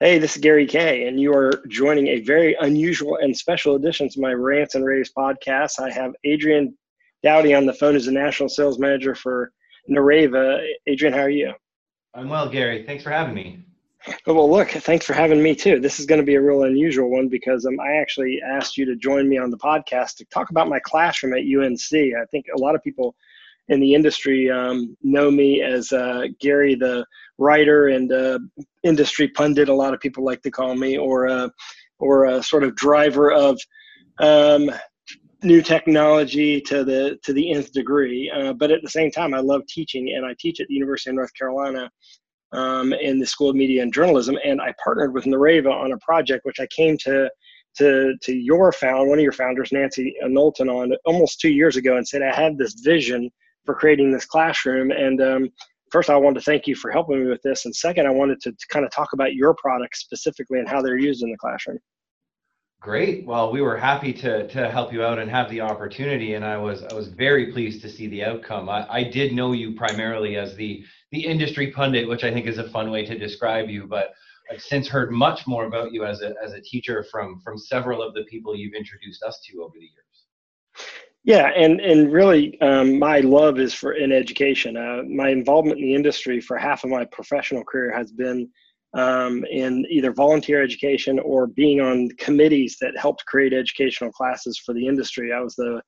Hey, this is Gary Kayye, and you are joining a very unusual and special edition to my Rants and Raves podcast. I have Adrian Doughty on the phone as a national sales manager for Nureva. Adrian, how are you? I'm well, Gary. Thanks for having me. Well, look, thanks for having me too. This is going to be a real unusual one because um, I actually asked you to join me on the podcast to talk about my classroom at UNC. I think a lot of people in the industry um, know me as uh, Gary, the writer and uh, industry pundit. A lot of people like to call me, or uh, or a sort of driver of um, new technology to the to the nth degree. Uh, but at the same time, I love teaching, and I teach at the University of North Carolina um, in the School of Media and Journalism. And I partnered with Nureva on a project which I came to to to your found one of your founders, Nancy Knowlton, on almost two years ago, and said I had this vision for creating this classroom. And um, first, I wanted to thank you for helping me with this. And second, I wanted to, to kind of talk about your products specifically and how they're used in the classroom. Great. Well, we were happy to to help you out and have the opportunity, and I was I was very pleased to see the outcome. I, I did know you primarily as the the industry pundit, which I think is a fun way to describe you, but I've since heard much more about you as a as a teacher from from several of the people you've introduced us to over the years. Yeah, and and really, um, my love is for in education. Uh, my involvement in the industry for half of my professional career has been um, in either volunteer education or being on committees that helped create educational classes for the industry. I was the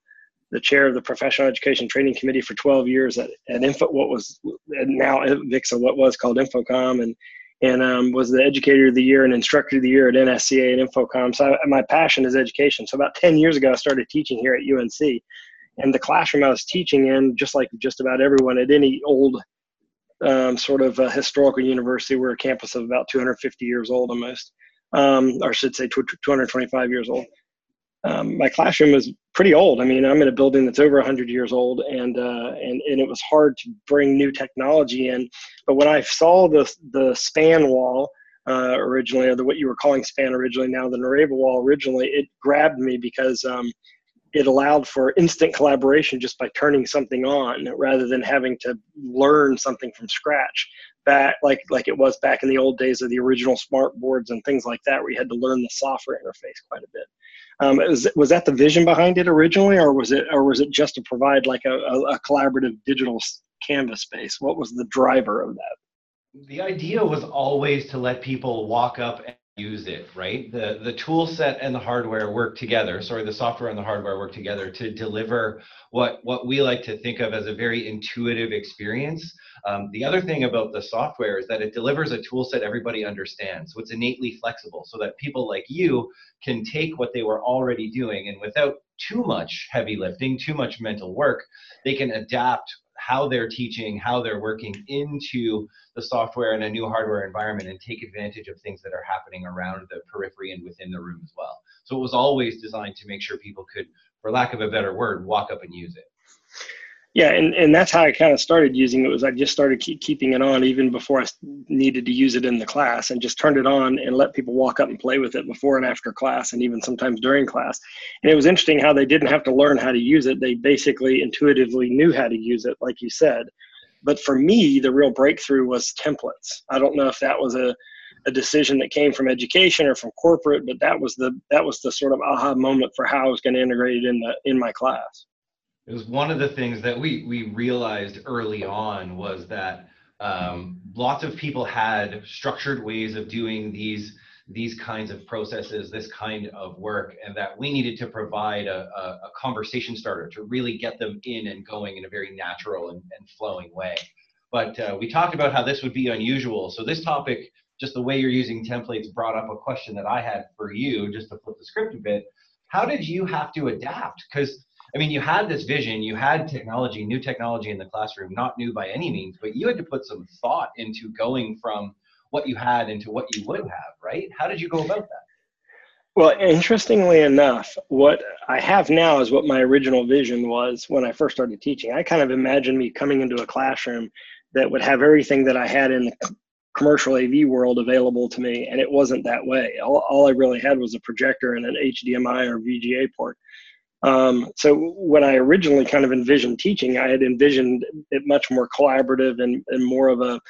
the chair of the professional education training committee for 12 years at, at Info, what was now VIXA, what was called InfoComm, and and um, was the educator of the year and instructor of the year at NSCA and InfoComm. So I, my passion is education. So about 10 years ago, I started teaching here at UNC. And the classroom I was teaching in, just like just about everyone at any old um, sort of historical university, we're a campus of about 250 years old almost, um, or I should say 225 years old um, my classroom was pretty old. I mean, I'm in a building that's over 100 years old, and uh, and and it was hard to bring new technology in. But when I saw the the span wall uh, originally, or the what you were calling span originally, now the Nureva wall originally, it grabbed me because um, it allowed for instant collaboration just by turning something on, rather than having to learn something from scratch. Back like like it was back in the old days of the original smart boards and things like that, where you had to learn the software interface quite a bit. Um, was, was that the vision behind it originally, or was it, or was it just to provide like a, a, collaborative digital canvas space? What was the driver of that? The idea was always to let people walk up use it, right? The the tool set and the hardware work together. Sorry, the software and the hardware work together to deliver what what we like to think of as a very intuitive experience. Um, the other thing about the software is that it delivers a tool set everybody understands. So it's innately flexible so that people like you can take what they were already doing and without too much heavy lifting, too much mental work, they can adapt how they're teaching, how they're working into the software and a new hardware environment and take advantage of things that are happening around the periphery and within the room as well. So it was always designed to make sure people could, for lack of a better word, walk up and use it yeah and, and that's how i kind of started using it was i just started keep keeping it on even before i needed to use it in the class and just turned it on and let people walk up and play with it before and after class and even sometimes during class. And it was interesting how they didn't have to learn how to use it. They basically intuitively knew how to use it like you said. But for me the real breakthrough was templates. I don't know if that was a a decision that came from education or from corporate but that was the that was the sort of aha moment for how i was going to integrate it in the in my class it was one of the things that we we realized early on was that um, lots of people had structured ways of doing these these kinds of processes, this kind of work, and that we needed to provide a, a, a conversation starter to really get them in and going in a very natural and, and flowing way. But uh, we talked about how this would be unusual. So this topic, just the way you're using templates, brought up a question that I had for you, just to flip the script a bit. How did you have to adapt? Because I mean, you had this vision, you had technology, new technology in the classroom, not new by any means, but you had to put some thought into going from what you had into what you would have, right? How did you go about that? Well, interestingly enough, what I have now is what my original vision was when I first started teaching. I kind of imagined me coming into a classroom that would have everything that I had in the commercial AV world available to me, and it wasn't that way. All, all I really had was a projector and an HDMI or VGA port. Um, so when I originally kind of envisioned teaching, I had envisioned it much more collaborative and, and more of a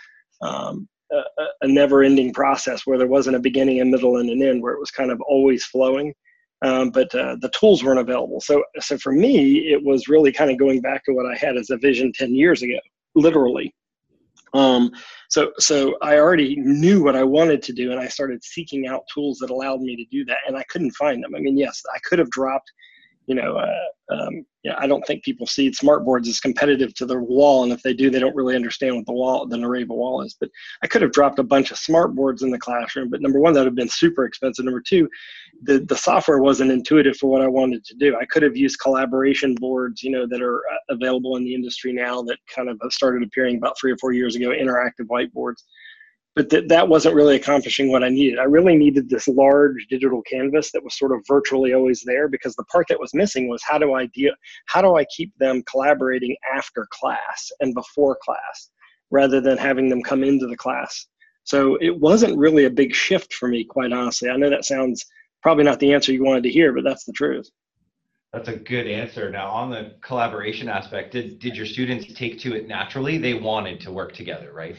um, a, a never-ending process where there wasn't a beginning, a middle, and an end, where it was kind of always flowing. Um, but uh, the tools weren't available. So, so for me, it was really kind of going back to what I had as a vision 10 years ago, literally. Um, so, so I already knew what I wanted to do, and I started seeking out tools that allowed me to do that, and I couldn't find them. I mean, yes, I could have dropped you know, uh, um, yeah, I don't think people see smart boards as competitive to the wall, and if they do, they don't really understand what the wall, the Nureva wall is. But I could have dropped a bunch of smart boards in the classroom, but number one, that would have been super expensive. Number two, the the software wasn't intuitive for what I wanted to do. I could have used collaboration boards, you know, that are uh, available in the industry now that kind of started appearing about three or four years ago, interactive whiteboards but th- that wasn't really accomplishing what I needed. I really needed this large digital canvas that was sort of virtually always there because the part that was missing was how do I deal, how do I keep them collaborating after class and before class rather than having them come into the class. So it wasn't really a big shift for me, quite honestly. I know that sounds probably not the answer you wanted to hear, but that's the truth. That's a good answer. Now, on the collaboration aspect, did, did your students take to it naturally? They wanted to work together, right?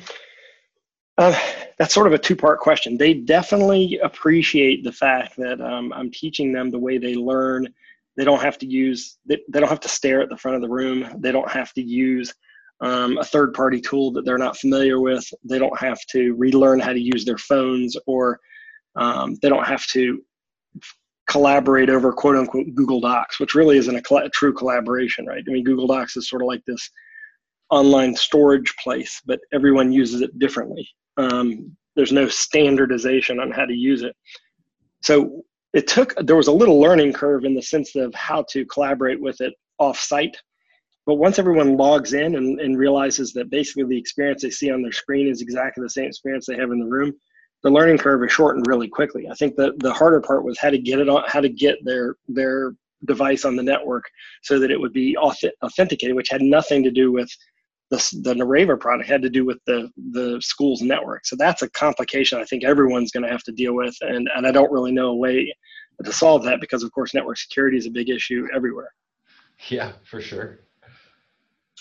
Uh, that's sort of a two-part question. They definitely appreciate the fact that um, I'm teaching them the way they learn. They don't have to use. They, they, don't have to stare at the front of the room. They don't have to use um, a third-party tool that they're not familiar with. They don't have to relearn how to use their phones, or um, they don't have to collaborate over quote-unquote Google Docs, which really isn't a, a true collaboration, right? I mean, Google Docs is sort of like this online storage place, but everyone uses it differently. Um, there's no standardization on how to use it. So it took, there was a little learning curve in the sense of how to collaborate with it off site. But once everyone logs in and, and realizes that basically the experience they see on their screen is exactly the same experience they have in the room, the learning curve is shortened really quickly. I think the, the harder part was how to get it on, how to get their their device on the network so that it would be authenticated, which had nothing to do with the, the Nureva product had to do with the, the school's network. So that's a complication I think everyone's going to have to deal with. And, and I don't really know a way to solve that because, of course, network security is a big issue everywhere. Yeah, for sure.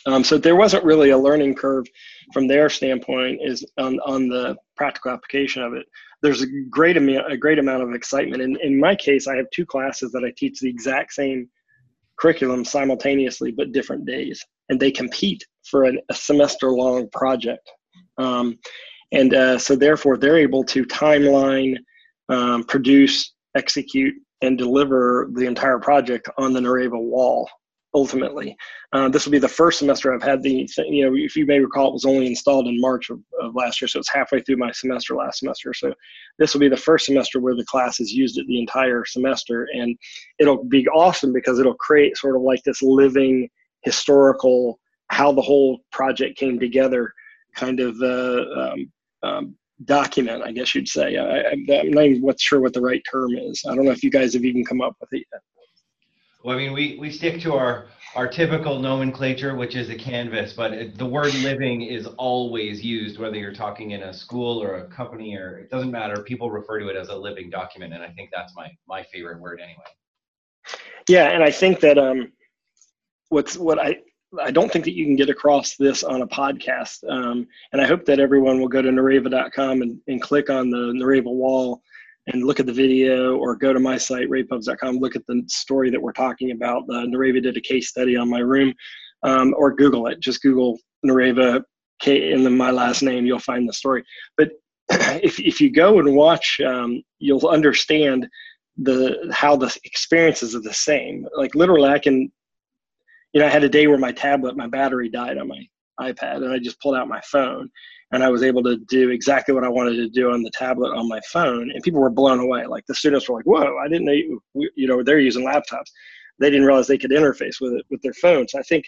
Um, so there wasn't really a learning curve from their standpoint is on, on the practical application of it. There's a great amount, a great amount of excitement. And in my case, I have two classes that I teach the exact same curriculum simultaneously, but different days and they compete for an, a semester long project. Um, and uh, so, therefore, they're able to timeline, um, produce, execute, and deliver the entire project on the Nureva wall ultimately. Uh, this will be the first semester I've had the, you know, if you may recall, it was only installed in March of, of, last year, so it's halfway through my semester last semester. So this will be the first semester where the class has used it the entire semester, and it'll be awesome because it'll create sort of like this living historical how the whole project came together kind of uh, um, um, document, I guess you'd say. I, am not even sure what the right term is. I don't know if you guys have even come up with it yet. Well, I mean, we, we stick to our, our typical nomenclature, which is a canvas, but it, the word living is always used, whether you're talking in a school or a company or it doesn't matter. People refer to it as a living document. And I think that's my, my favorite word anyway. Yeah. And I think that, um, what's what I I don't think that you can get across this on a podcast. Um, and I hope that everyone will go to nureva.com and, and click on the Nureva wall and look at the video or go to my site, ravepubs.com, look at the story that we're talking about. Uh, Nureva did a case study on my room um, or Google it. Just Google Nureva K and my last name, you'll find the story. But if, if you go and watch, um, you'll understand the how the experiences are the same. Like literally, I can you know, I had a day where my tablet, my battery died on my iPad, and I just pulled out my phone, and I was able to do exactly what I wanted to do on the tablet on my phone, and people were blown away. Like the students were like, "Whoa! I didn't know you, you know they're using laptops. They didn't realize they could interface with it with their phones." I think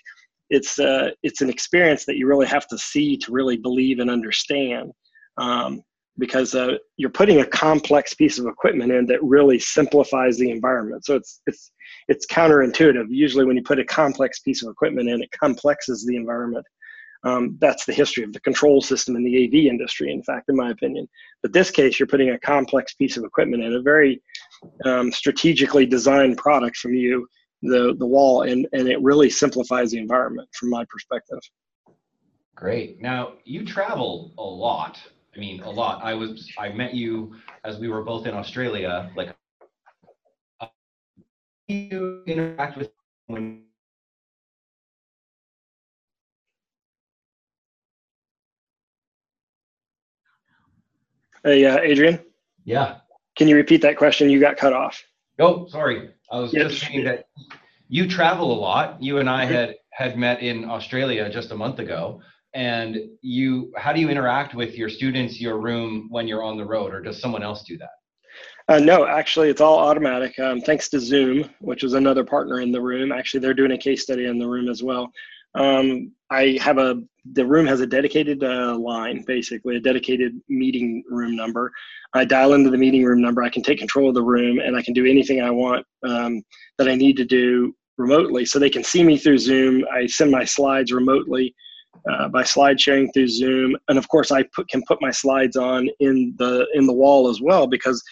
it's uh, it's an experience that you really have to see to really believe and understand. Um, because uh, you're putting a complex piece of equipment in that really simplifies the environment. So it's it's it's counterintuitive. Usually, when you put a complex piece of equipment in, it complexes the environment. Um, that's the history of the control system in the AV industry, in fact, in my opinion. But this case, you're putting a complex piece of equipment in a very um, strategically designed product from you, the the wall, and and it really simplifies the environment from my perspective. Great. Now you travel a lot I mean, a lot. I was I met you as we were both in Australia. Like, you interact with when Hey, uh, Adrian, yeah. can you repeat that question? You got cut off. Oh, sorry. I was Yes. just saying that you travel a lot. You and I Mhm. had had met in Australia just a month ago. And you, how do you interact with your students, your room when you're on the road, or does someone else do that? Uh, no, actually, it's all automatic. Um, thanks to Zoom, which is another partner in the room. Actually, they're doing a case study in the room as well. Um, I have a the room has a dedicated uh, line, basically a dedicated meeting room number. I dial into the meeting room number. I can take control of the room, and I can do anything I want um, that I need to do remotely. So they can see me through Zoom. I send my slides remotely uh, by slide sharing through Zoom, and of course, I put, can put my slides on in the in the wall as well because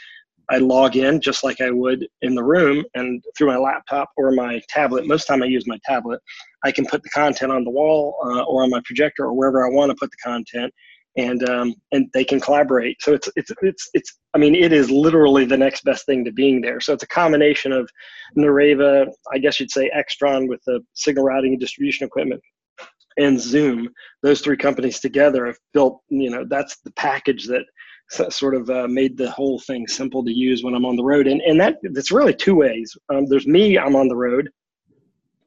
I log in just like I would in the room and through my laptop or my tablet. Most time I use my tablet. I can put the content on the wall uh, or on my projector or wherever I want to put the content, and um, and they can collaborate. So it's it's it's it's. I mean, it is literally the next best thing to being there. So it's a combination of Nureva, I guess you'd say Extron with the signal routing and distribution equipment, and Zoom. Those three companies together have built. You know, that's the package that sort of uh, made the whole thing simple to use when I'm on the road. And and that that's really two ways. Um, there's me, I'm on the road,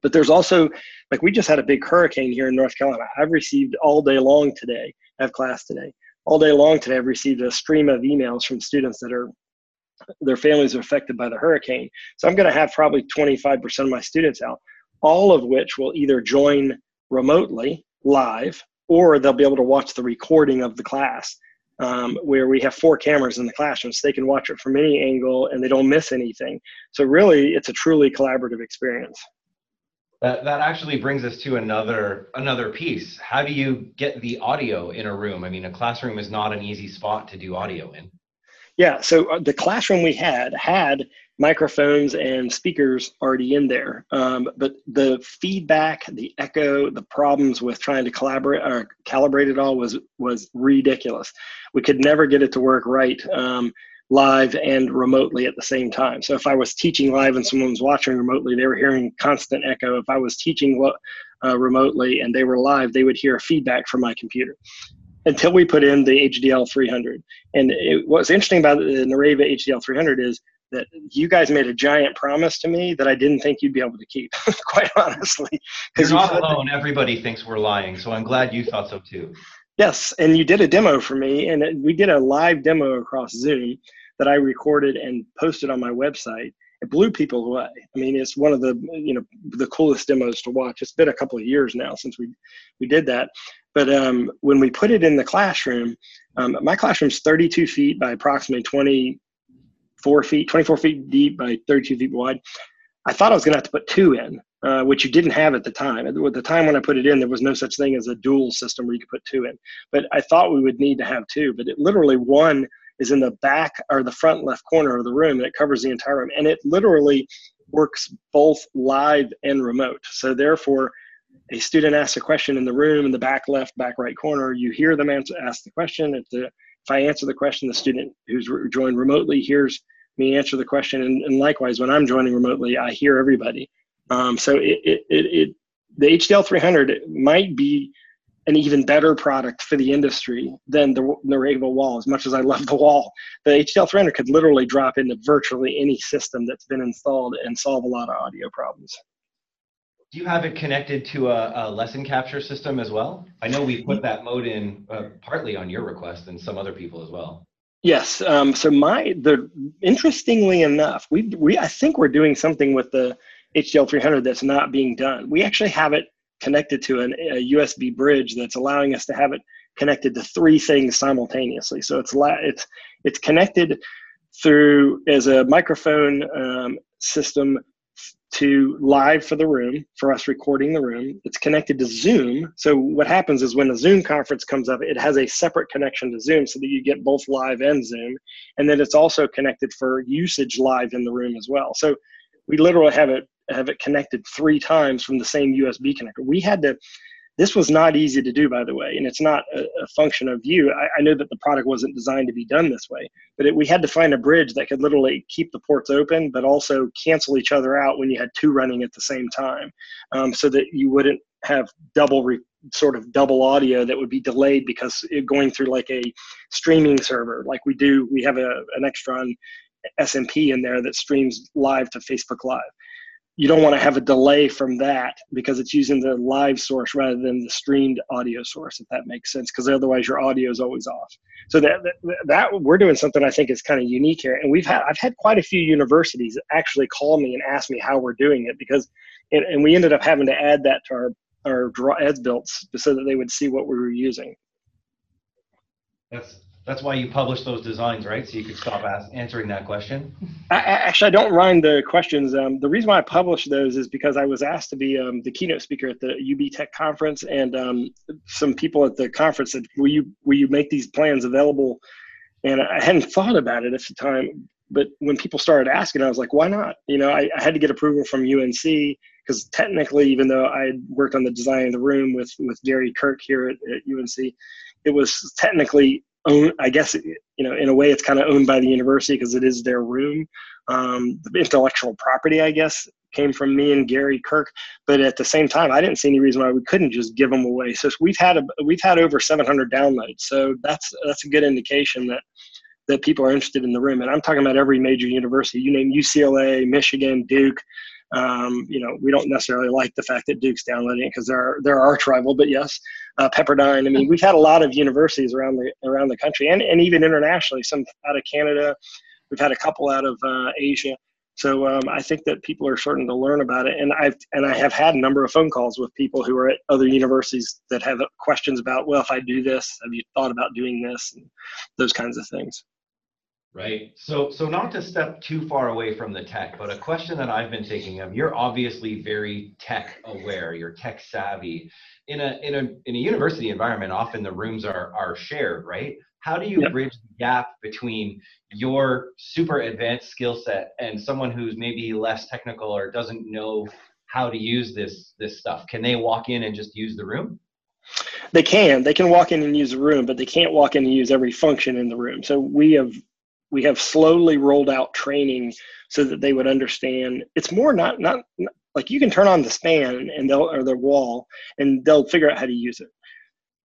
but there's also like we just had a big hurricane here in North Carolina. I've received all day long today. I have class today. All day long today, I've received a stream of emails from students that are their families are affected by the hurricane. So I'm going to have probably 25% of my students out, all of which will either join remotely live or they'll be able to watch the recording of the class um, where we have four cameras in the classroom so they can watch it from any angle and they don't miss anything. So really, it's a truly collaborative experience. That, that actually brings us to another another piece. How do you get the audio in a room? I mean, a classroom is not an easy spot to do audio in. Yeah, so uh, the classroom we had had microphones and speakers already in there, um, but the feedback, the echo, the problems with trying to collaborate or calibrate it all was was ridiculous. We could never get it to work right um, live and remotely at the same time. So if I was teaching live and someone was watching remotely, they were hearing constant echo. If I was teaching uh, remotely and they were live, they would hear feedback from my computer until we put in the HDL 300. And it, what's interesting about the Nureva HDL 300 is that you guys made a giant promise to me that I didn't think you'd be able to keep, quite honestly. You're not alone. Everybody thinks we're lying, so I'm glad you thought so too. Yes, and you did a demo for me, and it, we did a live demo across Zoom that I recorded and posted on my website. It blew people away. I mean, it's one of the you know the coolest demos to watch. It's been a couple of years now since we we did that, but um, when we put it in the classroom, um, my classroom's 32 feet by approximately 24 feet, 24 feet deep by 32 feet wide. I thought I was going to have to put two in, uh, which you didn't have at the time. At the time when I put it in, there was no such thing as a dual system where you could put two in. But I thought we would need to have two. But it literally one is in the back or the front left corner of the room, and it covers the entire room. And it literally works both live and remote. So therefore, a student asks a question in the room in the back left, back right corner. You hear them answer, ask the question. If, the, if I answer the question, the student who's re- joined remotely hears me answer the question. And, and, likewise, when I'm joining remotely, I hear everybody. Um, so it, it, it, it, the HDL 300 might be an even better product for the industry than the Nureva wall. As much as I love the wall, the HDL 300 could literally drop into virtually any system that's been installed and solve a lot of audio problems. Do you have it connected to a, a lesson capture system as well? I know we put that mode in uh, partly on your request and some other people as well. Yes. Um, so my the interestingly enough, we we I think we're doing something with the HDL 300 that's not being done. We actually have it connected to an, a USB bridge that's allowing us to have it connected to three things simultaneously. So it's la- it's it's connected through as a microphone um, system to live for the room for us recording the room. It's connected to Zoom. So what happens is when a Zoom conference comes up, it has a separate connection to Zoom so that you get both live and Zoom. And then it's also connected for usage live in the room as well. So we literally have it have it connected three times from the same USB connector. We had to this was not easy to do, by the way, and it's not a, a function of you. I, I, know that the product wasn't designed to be done this way, but it, we had to find a bridge that could literally keep the ports open, but also cancel each other out when you had two running at the same time, um, so that you wouldn't have double re- sort of double audio that would be delayed because it going through like a streaming server, like we do. We have a, an Extron SMP in there that streams live to Facebook Live you don't want to have a delay from that because it's using the live source rather than the streamed audio source if that makes sense because otherwise your audio is always off. So that, that, that we're doing something i think is kind of unique here and we've had i've had quite a few universities actually call me and ask me how we're doing it because and, we ended up having to add that to our our draw ads built so that they would see what we were using. That's that's why you publish those designs, right? So you could stop ask, answering that question. I, actually, I don't mind the questions. Um, the reason why I publish those is because I was asked to be um, the keynote speaker at the UB Tech conference, and um, some people at the conference said, "Will you will you make these plans available?" And I hadn't thought about it at the time, but when people started asking, I was like, "Why not?" You know, I, I had to get approval from UNC because technically, even though I worked on the design of the room with with Gary Kirk here at, at UNC, it was technically own i guess you know in a way it's kind of owned by the university because it is their room. Um, the intellectual property i guess came from me and gary kirk but at the same time i didn't see any reason why we couldn't just give them away. So we've had a, we've had over 700 downloads so that's that's a good indication that that people are interested in the room. And i'm talking about every major university you name ucla michigan duke. Um, you know, we don't necessarily like the fact that Duke's downloading it because they're they're arch rival, but yes, uh, Pepperdine. I mean, we've had a lot of universities around the around the country and, and even internationally. Some out of Canada, we've had a couple out of uh, Asia. So um, I think that people are starting to learn about it, and I've and I have had a number of phone calls with people who are at other universities that have questions about, well, if I do this, have you thought about doing this, and those kinds of things. Right. So, so not to step too far away from the tech, but a question that I've been thinking of. You're obviously very tech aware. You're tech savvy. In a in a in a university environment, often the rooms are are shared, right? How do you yep. bridge the gap between your super advanced skill set and someone who's maybe less technical or doesn't know how to use this this stuff? Can they walk in and just use the room? They can. They can walk in and use the room, but they can't walk in and use every function in the room. So we have we have slowly rolled out training so that they would understand. It's more not not, not like you can turn on the stand and they'll or the wall and they'll figure out how to use it.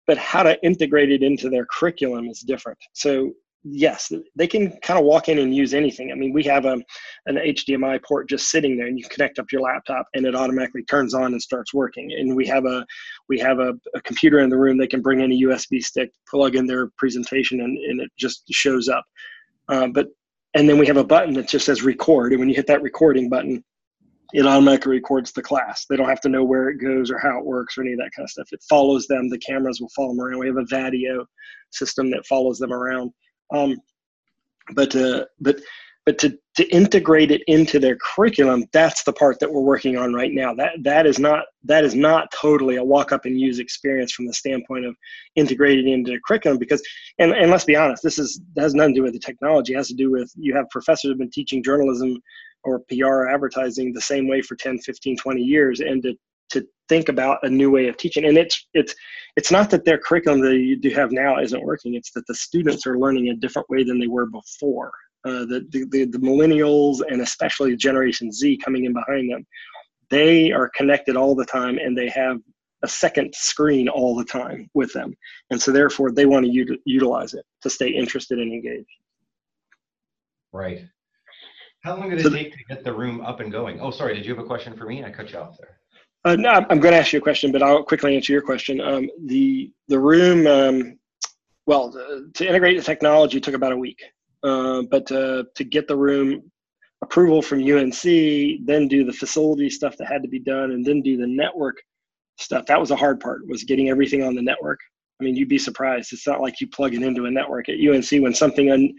But how to integrate it into their curriculum is different. So yes they can kind of walk in and use anything. I mean we have a, an hdmi port just sitting there and you connect up your laptop and it automatically turns on and starts working. And we have a we have a, a computer in the room. They can bring in a usb stick plug in their presentation and, and it just shows up uh, but and then we have a button that just says record, and when you hit that recording button, it automatically records the class. They don't have to know where it goes or how it works or any of that kind of stuff. It follows them. The cameras will follow them around. We have a Vadio system that follows them around. Um, but uh, but but to, to integrate it into their curriculum that's the part that we're working on right now. That that is not that is not totally a walk up and use experience from the standpoint of integrating into the curriculum because and, and let's be honest this is has nothing to do with the technology. It has to do with you have professors who have been teaching journalism or pr or advertising the same way for 10 15 20 years and to to think about a new way of teaching. And it's it's it's not that their curriculum that you do have now isn't working. It's that the students are learning a different way than they were before uh, the, the, the millennials and especially Generation Z coming in behind them, they are connected all the time and they have a second screen all the time with them. And so therefore they want to utilize it to stay interested and engaged. Right. How long did it so, take to get the room up and going? Oh, sorry. Did you have a question for me? I cut you off there. Uh, no, I'm going to ask you a question, but I'll quickly answer your question. Um, the the room, um, well, the, to integrate the technology took about a week. Uh, but to, to get the room approval from UNC, then do the facility stuff that had to be done, and then do the network stuff. That was the hard part was getting everything on the network. I mean, you'd be surprised. It's not like you plug it into a network at UNC when something un,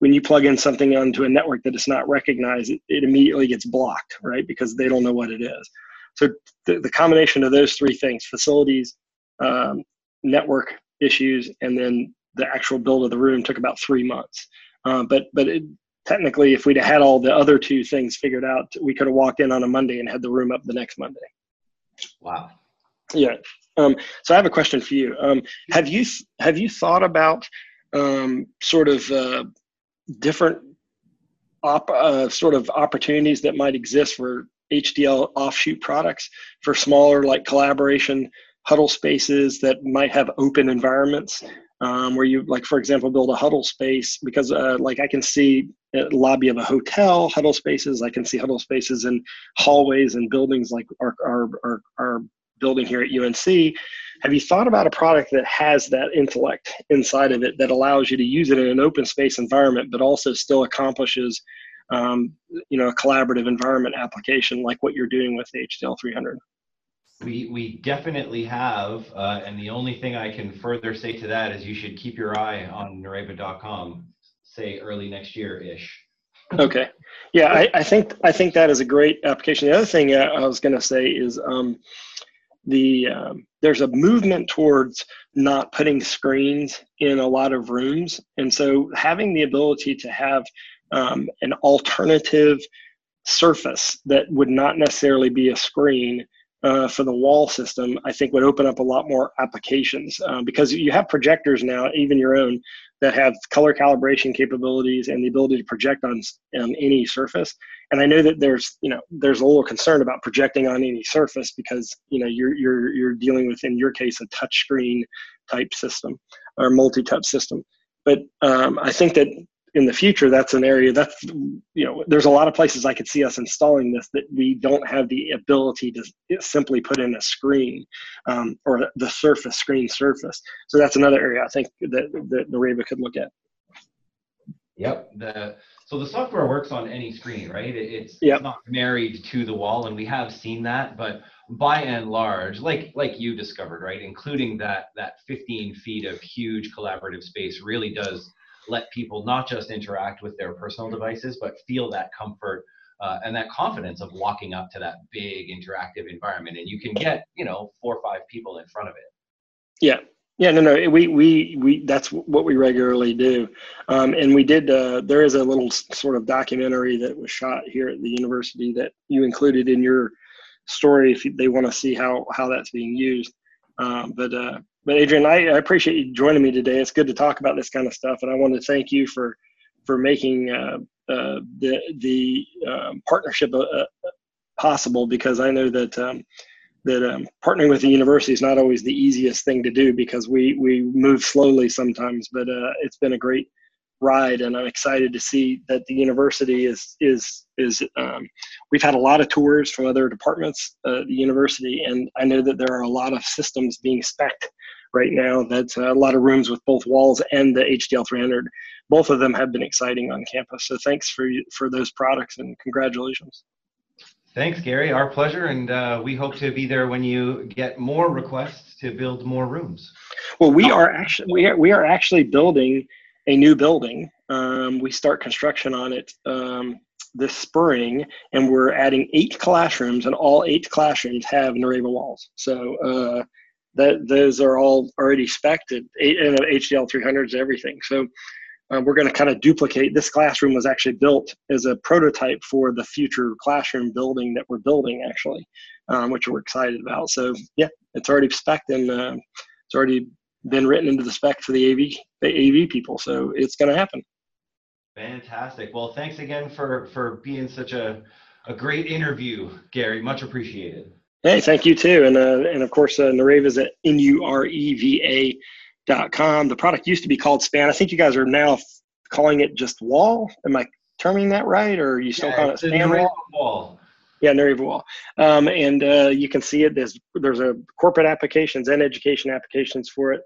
when you plug in something onto a network that is not recognized, it, it immediately gets blocked, right? Because they don't know what it is. So the, the combination of those three things: facilities, um, network issues, and then the actual build of the room took about three months. Uh, but but it, technically, if we'd had all the other two things figured out, we could have walked in on a Monday and had the room up the next Monday. Wow. Yeah. Um, so I have a question for you. Um, have you have you thought about um, sort of uh, different op, uh, sort of opportunities that might exist for HDL offshoot products for smaller like collaboration huddle spaces that might have open environments um, where you like for example build a huddle space because uh, like i can see lobby of a hotel huddle spaces. I can see huddle spaces in hallways and buildings like our, our, our, our building here at unc have you thought about a product that has that intellect inside of it that allows you to use it in an open space environment but also still accomplishes um, you know a collaborative environment application like what you're doing with hdl 300 we, we definitely have, uh, and the only thing I can further say to that is you should keep your eye on Nureva.com, say early next year ish. okay, yeah, I, I think I think that is a great application. The other thing uh, I was going to say is um, the um, there's a movement towards not putting screens in a lot of rooms, and so having the ability to have um, an alternative surface that would not necessarily be a screen uh, for the wall system, I think would open up a lot more applications uh, because you have projectors now, even your own, that have color calibration capabilities and the ability to project on um, any surface. And I know that there's, you know, there's a little concern about projecting on any surface because, you know, you're you're you're dealing with, in your case, a touch screen type system or multi-touch system. But um, I think that in the future that's an area that's you know there's a lot of places i could see us installing this that we don't have the ability to simply put in a screen um, or the surface screen surface. So that's another area i think that, that Nureva could look at. Yep the so the software works on any screen right? It's, yep. not married to the wall and we have seen that but by and large like like you discovered right including that that 15 feet of huge collaborative space really does let people not just interact with their personal devices, but feel that comfort uh, and that confidence of walking up to that big interactive environment. And you can get, you know, four or five people in front of it. Yeah. Yeah, no, no, we, we, we, that's what we regularly do. Um, and we did, uh, there is a little sort of documentary that was shot here at the university that you included in your story if they want to see how, how that's being used. Um, but uh, but Adrian, I, I, appreciate you joining me today. It's good to talk about this kind of stuff, and I want to thank you for for making uh, uh, the the um, partnership uh, uh, possible because I know that um, that um, partnering with the university is not always the easiest thing to do because we we move slowly sometimes. But uh, it's been a great ride, and I'm excited to see that the university is is is. Um, we've had a lot of tours from other departments uh, the university, and I know that there are a lot of systems being spec right now. That's a lot of rooms with both walls and the HDL 300. Both of them have been exciting on campus. So thanks for for those products and congratulations. Thanks, Gary. Our pleasure, and uh, we hope to be there when you get more requests to build more rooms. Well, we are actually we are, we are actually building a new building. Um, we start construction on it um, this spring, and we're adding eight classrooms, and all eight classrooms have Nureva walls. So uh, that those are all already spec'd and HDL 300s, everything. So uh, we're going to kind of duplicate. This classroom was actually built as a prototype for the future classroom building that we're building, actually, um, which we're excited about. So yeah, it's already spec and uh, it's already been written into the spec for the AV the AV people. So it's going to happen. Fantastic. Well, thanks again for for being such a a great interview, Gary. Much appreciated. Hey, thank you too. And uh, and of course, uh, Nureva is at N U R E V A dot com. The product used to be called Span. I think you guys are now f- calling it just Wall. Am I terming that right? Or are you still yeah, calling it Span? Nureva Wall. Yeah, Nureva Wall. Um, and uh, you can see it. There's, there's a corporate applications and education applications for it.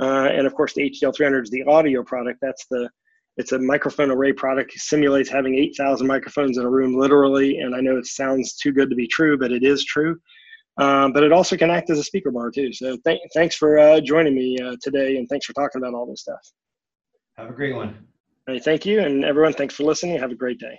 Uh, and of course, the HDL 300 is the audio product. That's the it's a microphone array product. It simulates having 8,000 microphones in a room, literally. And I know it sounds too good to be true, but it is true. Um, but it also can act as a speaker bar too. So th- thanks for uh, joining me uh, today, and thanks for talking about all this stuff. Have a great one. Hey, thank you, and everyone, thanks for listening. Have a great day.